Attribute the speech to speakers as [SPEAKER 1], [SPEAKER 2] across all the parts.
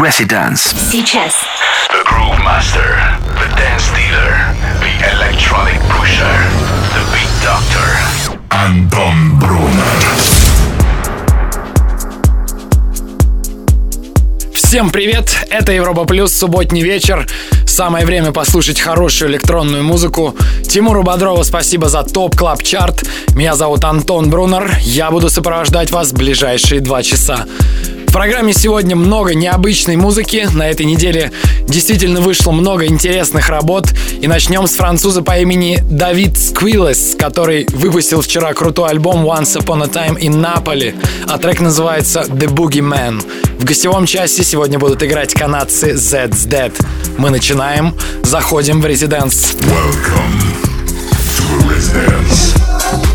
[SPEAKER 1] Residence.
[SPEAKER 2] Сейчас.
[SPEAKER 3] The Groove Master, the Dance Dealer, the Electronic Pusher, the Beat Doctor. Anton Brunner.
[SPEAKER 4] Всем привет! Это Европа Плюс, субботний вечер. Самое время послушать хорошую электронную музыку. Тимуру Бодрову спасибо за топ клаб чарт. Меня зовут Антон Брунер. Я буду сопровождать вас в ближайшие два часа. В программе сегодня много необычной музыки. На этой неделе действительно вышло много интересных работ. И начнем с француза по имени Давид Сквилес, который выпустил вчера крутой альбом Once Upon a Time in Napoli, а трек называется The Boogie Man. В гостевом часе сегодня будут играть канадцы Zed's Dead. Мы начинаем, заходим в резиденс.
[SPEAKER 3] Welcome to the. Residence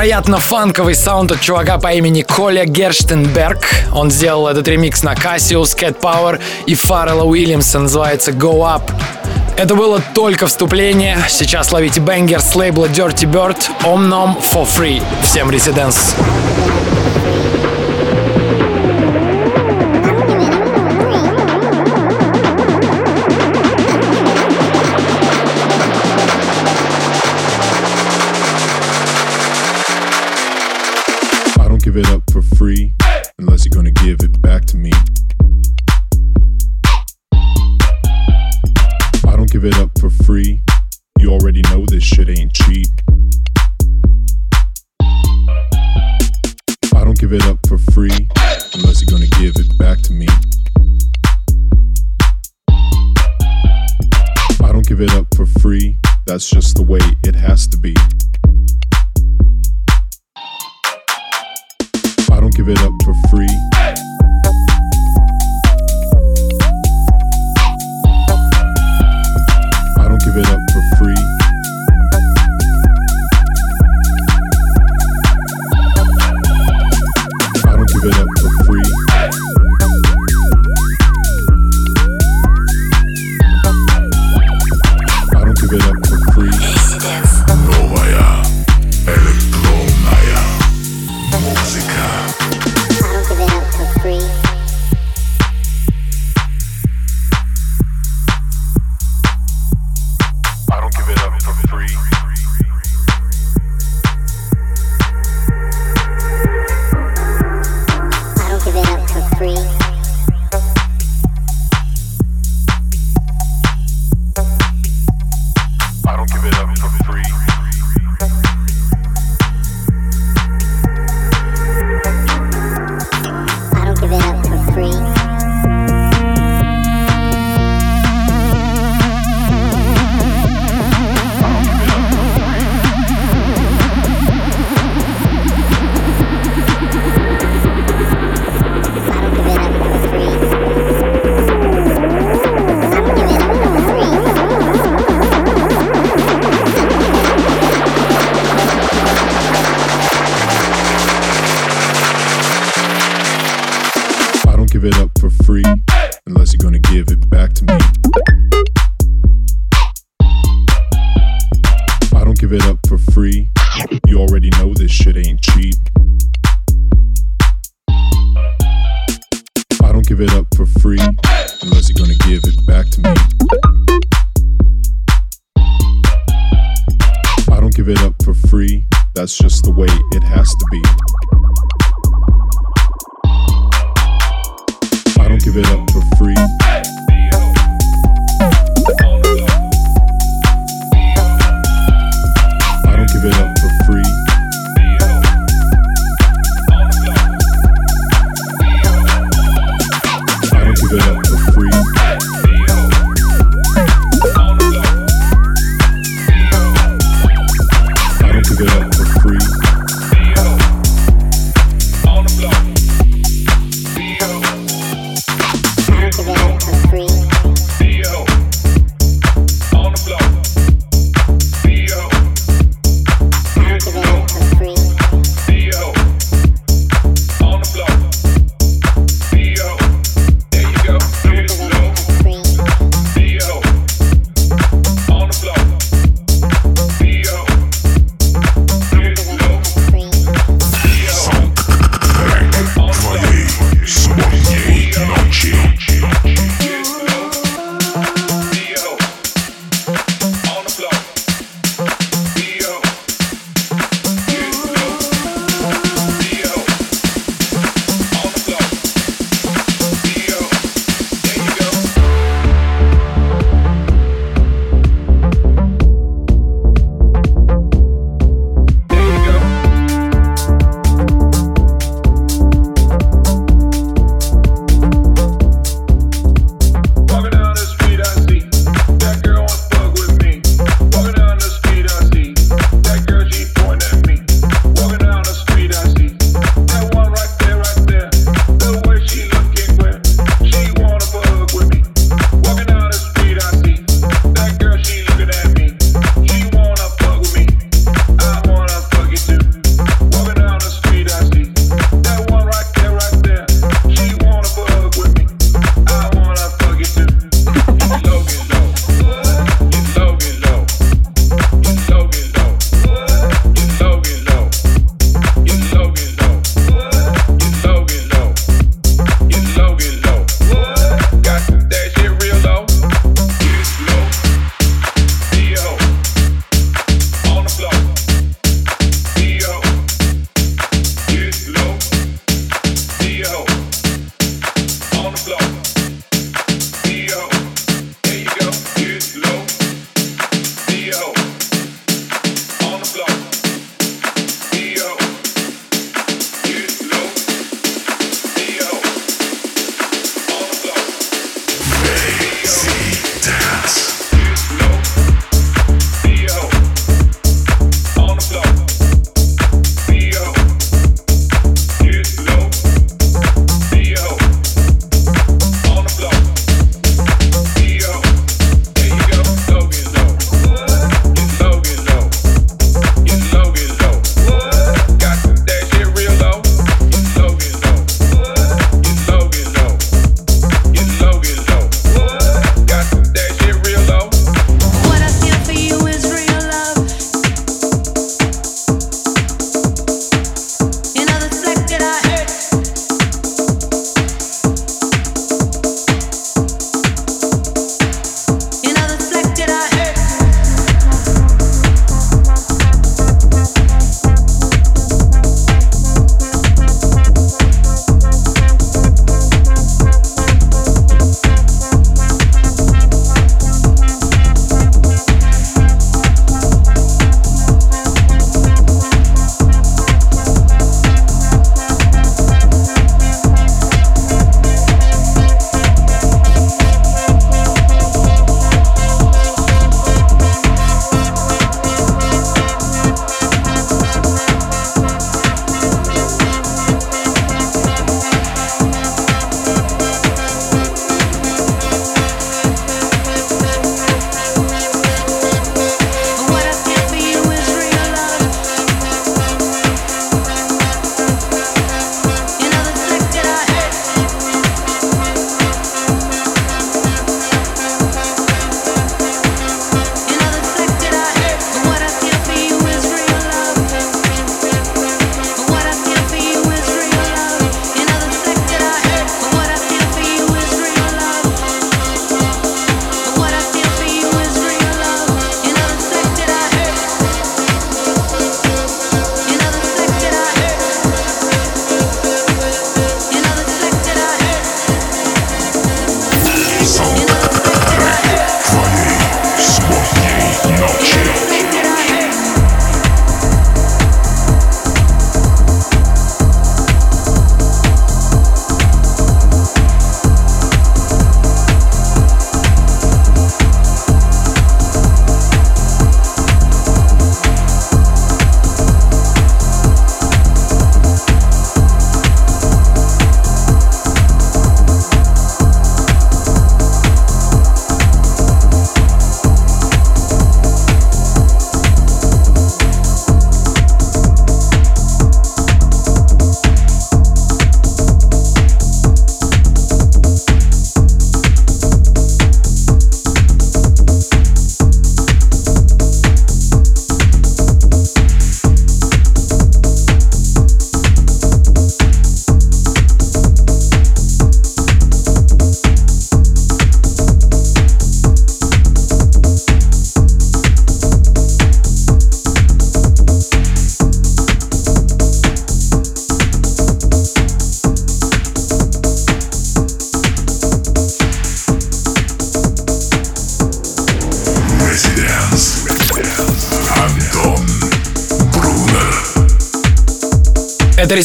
[SPEAKER 4] невероятно фанковый саунд от чувака по имени Коля Герштенберг. Он сделал этот ремикс на Cassius, Cat Power и Фаррелла Уильямса, называется Go Up. Это было только вступление. Сейчас ловите бенгер с лейбла Dirty Bird Omnom for free. Всем резиденс.
[SPEAKER 2] Резиденс.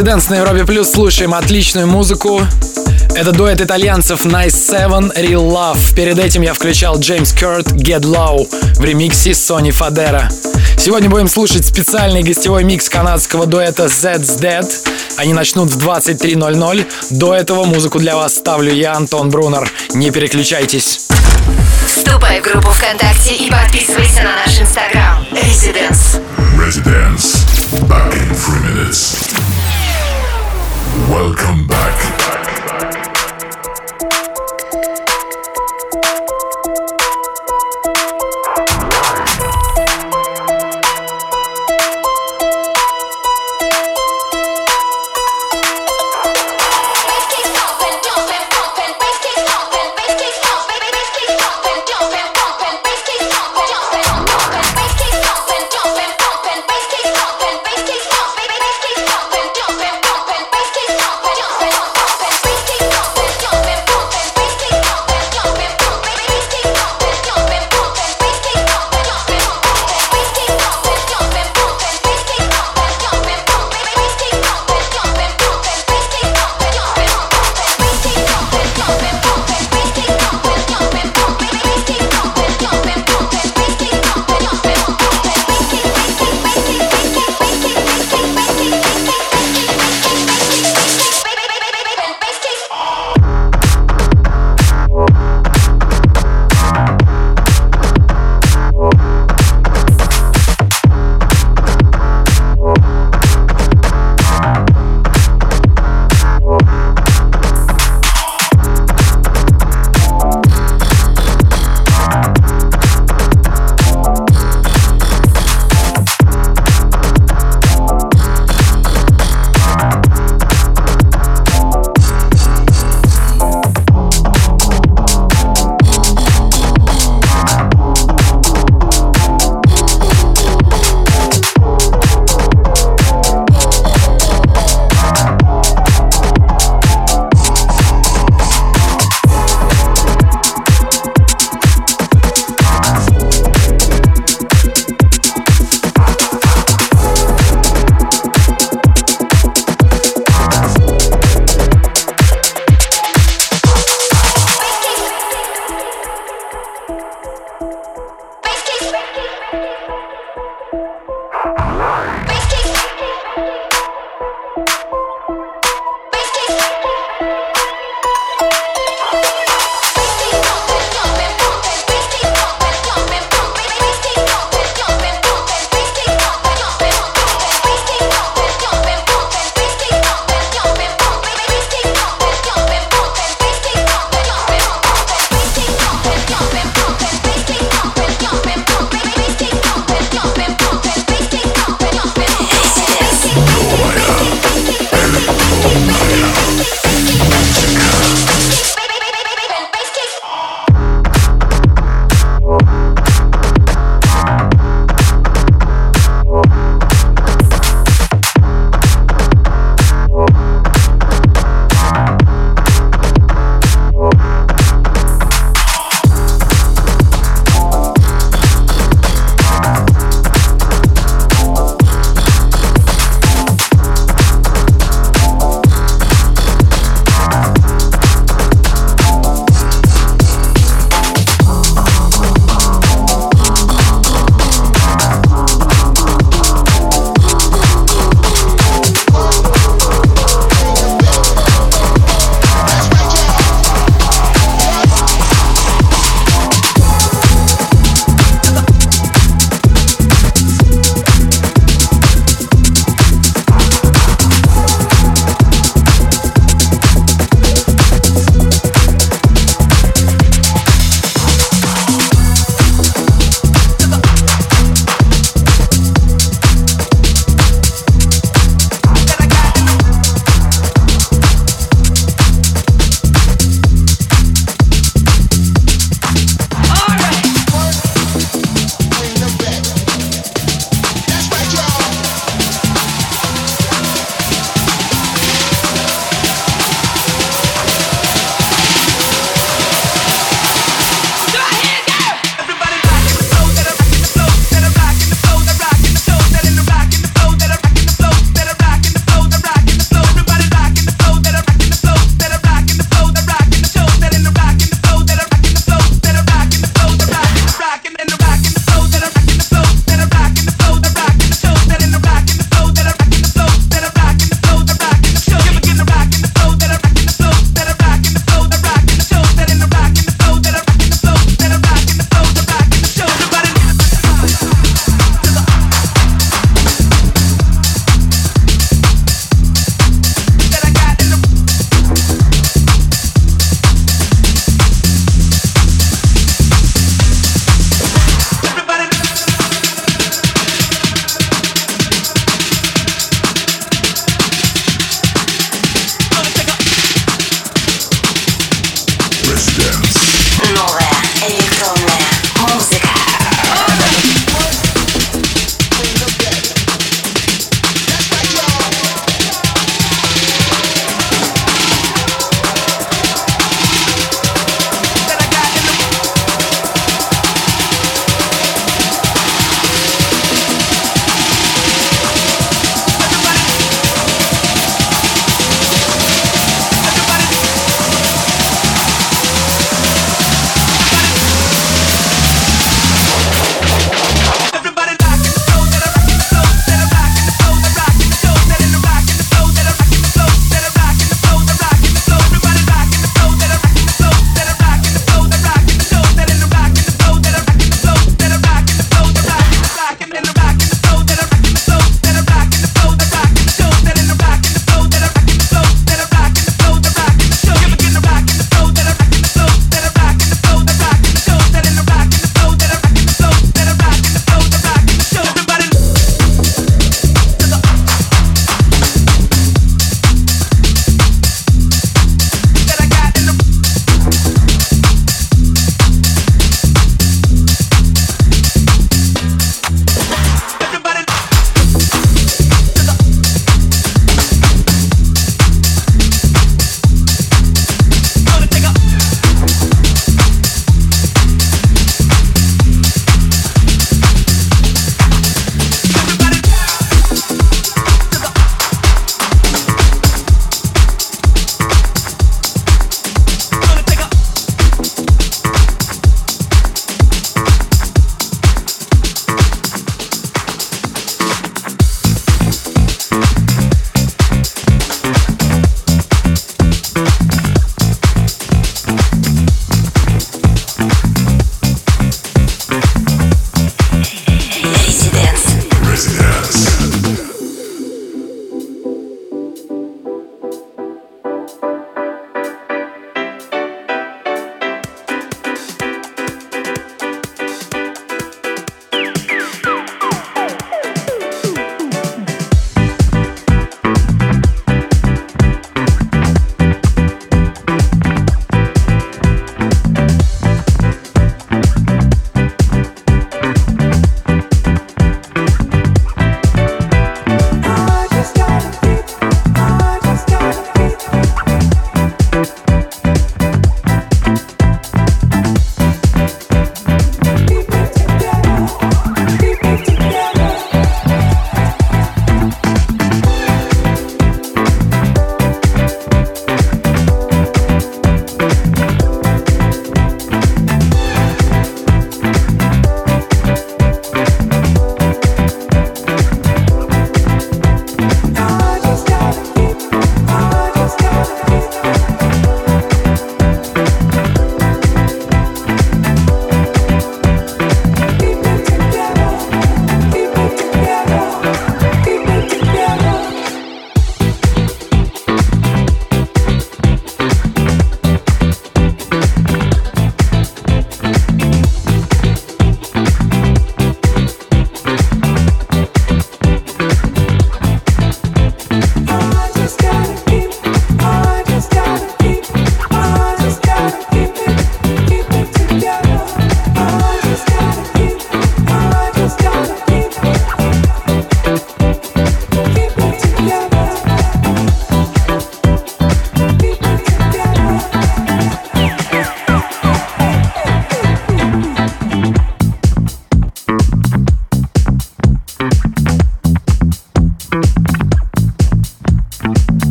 [SPEAKER 4] Резиденс на Европе Плюс. Слушаем отличную музыку. Это дуэт итальянцев Nice Seven Real Love. Перед этим я включал Джеймс Кёрт Get Low в ремиксе Sony Fadera. Сегодня будем слушать специальный гостевой микс канадского дуэта Zed's Dead. Они начнут в 23.00. До этого музыку для вас ставлю я, Антон Брунер. Не переключайтесь.
[SPEAKER 5] Вступай в группу ВКонтакте и подписывайся на наш инстаграм. Residence.
[SPEAKER 6] Residence. Back in three minutes. Welcome back.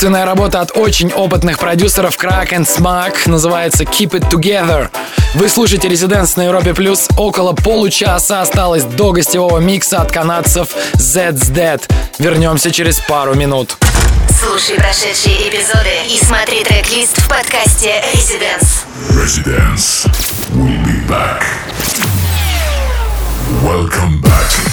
[SPEAKER 4] Качественная работа от очень опытных продюсеров Crack and Smack называется Keep It Together. Вы слушаете Резиденс на Европе Плюс. Около получаса осталось до гостевого микса от канадцев Zed's Dead. Вернемся через пару минут.
[SPEAKER 5] Слушай прошедшие эпизоды и смотри трек-лист в подкасте Residents.
[SPEAKER 6] Residents. We'll be back. Welcome back.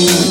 [SPEAKER 4] you.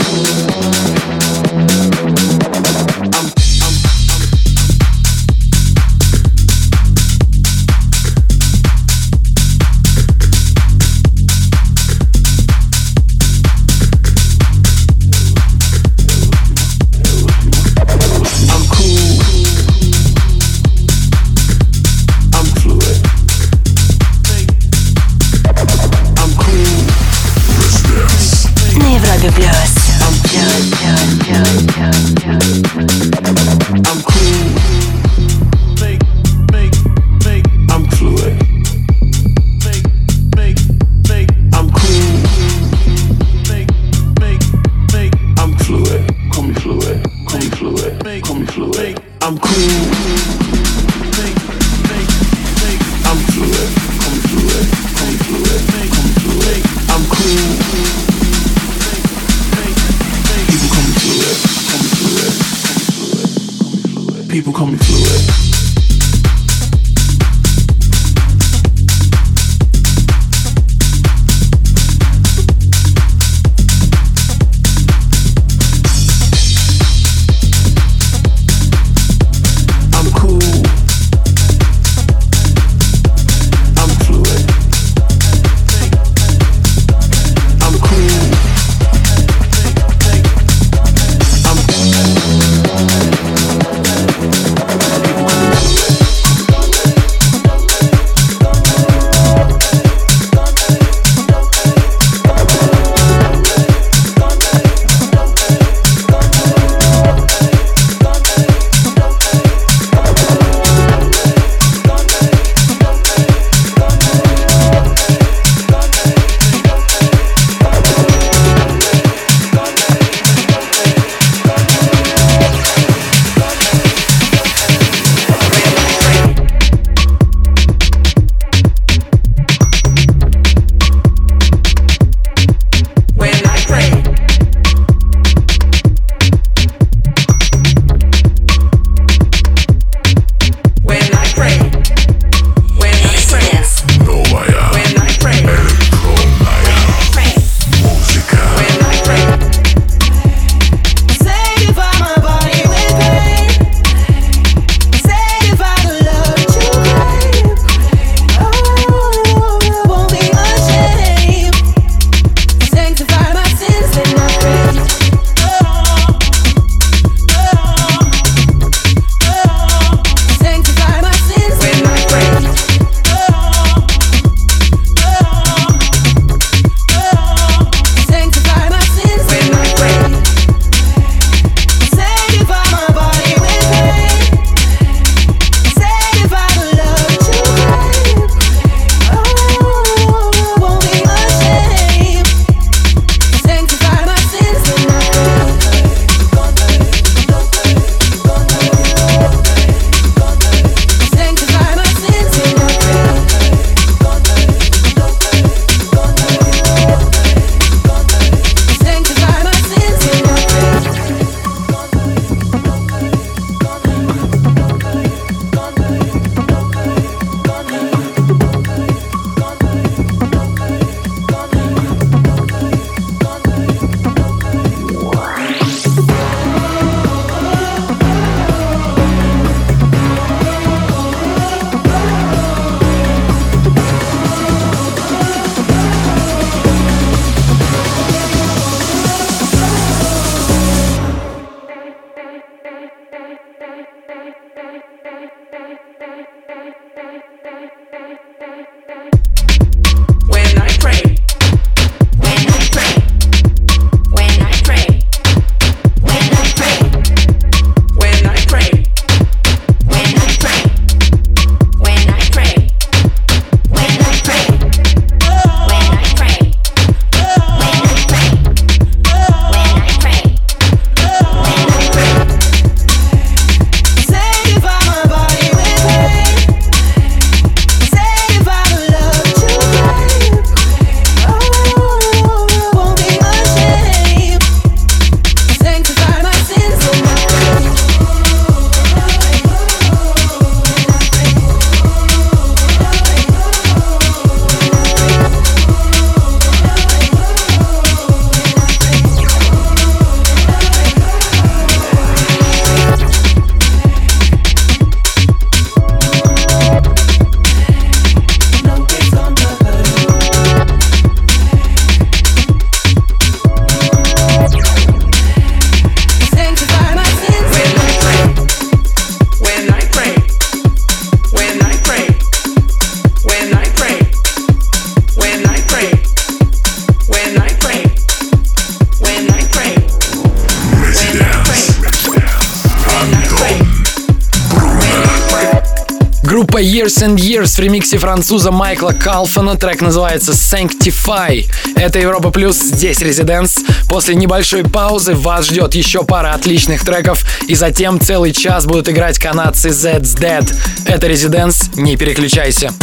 [SPEAKER 4] and Years в ремиксе француза Майкла Калфана. Трек называется Sanctify. Это Европа Плюс, здесь Резиденс. После небольшой паузы вас ждет еще пара отличных треков, и затем целый час будут играть канадцы Zed's Dead. Это Резиденс, не переключайся.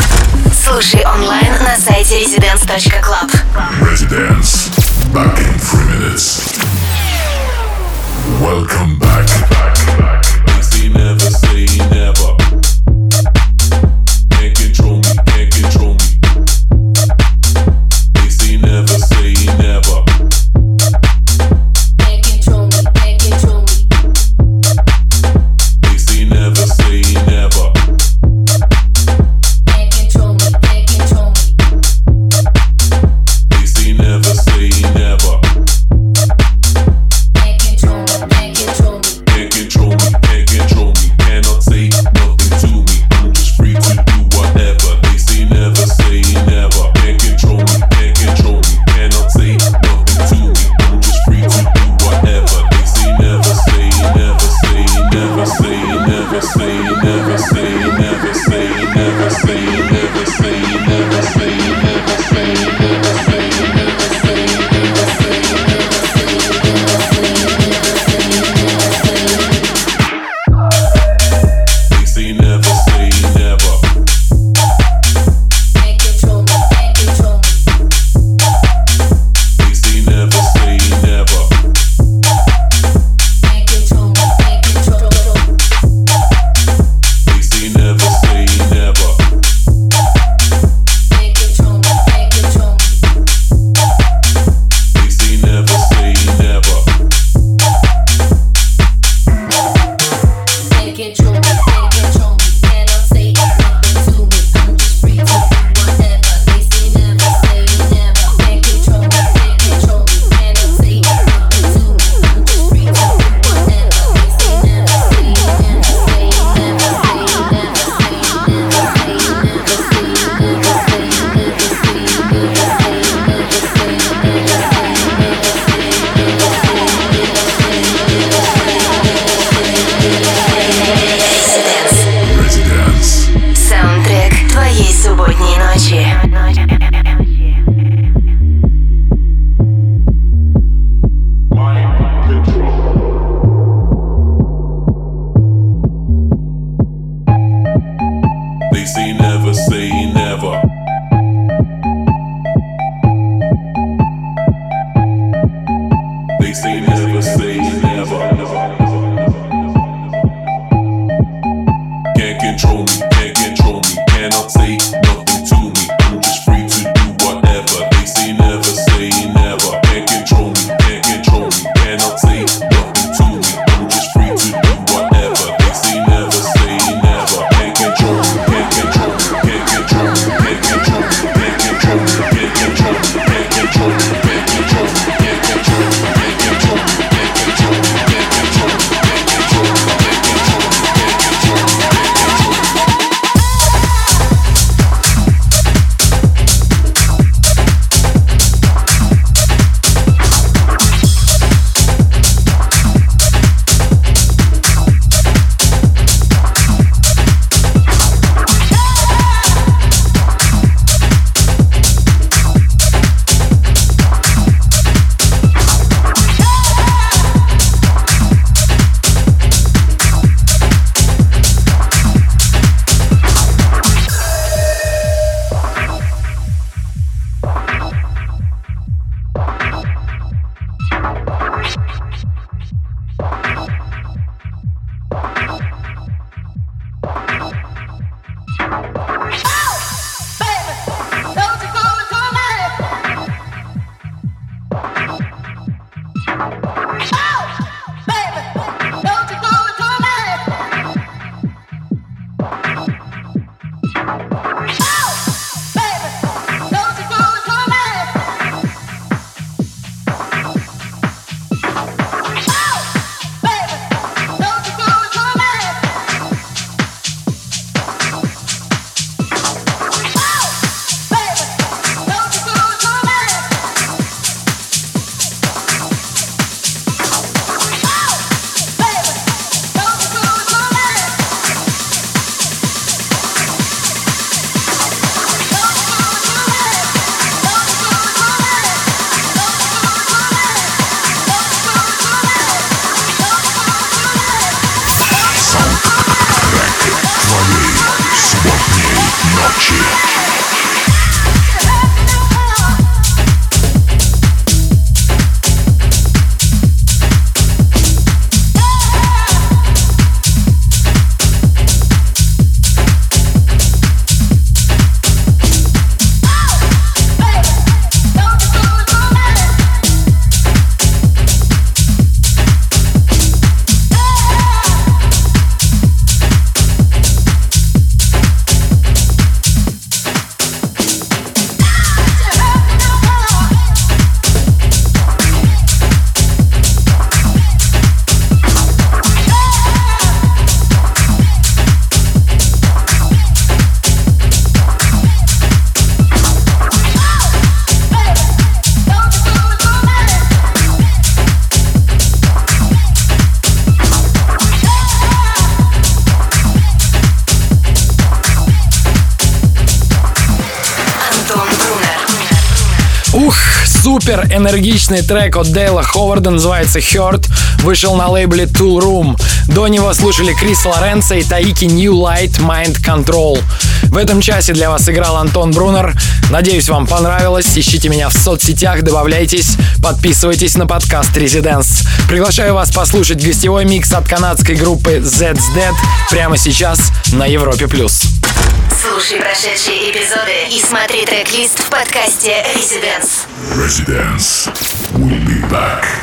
[SPEAKER 2] Слушай онлайн на сайте residence.club.
[SPEAKER 3] Residence. Back in three minutes. Welcome back. back, back,
[SPEAKER 7] back. Never say never.
[SPEAKER 4] Супер энергичный трек от Дейла Ховарда называется Hurt. Вышел на лейбле Tool Room. До него слушали Крис Лоренцо и Таики New Light Mind Control. В этом часе для вас играл Антон Брунер. Надеюсь, вам понравилось. Ищите меня в соцсетях, добавляйтесь, подписывайтесь на подкаст Residence. Приглашаю вас послушать гостевой микс от канадской группы Zed's Dead прямо сейчас на Европе+. плюс.
[SPEAKER 5] Слушай прошедшие эпизоды и смотри трек-лист в подкасте Residence.
[SPEAKER 6] Residence. We'll be back.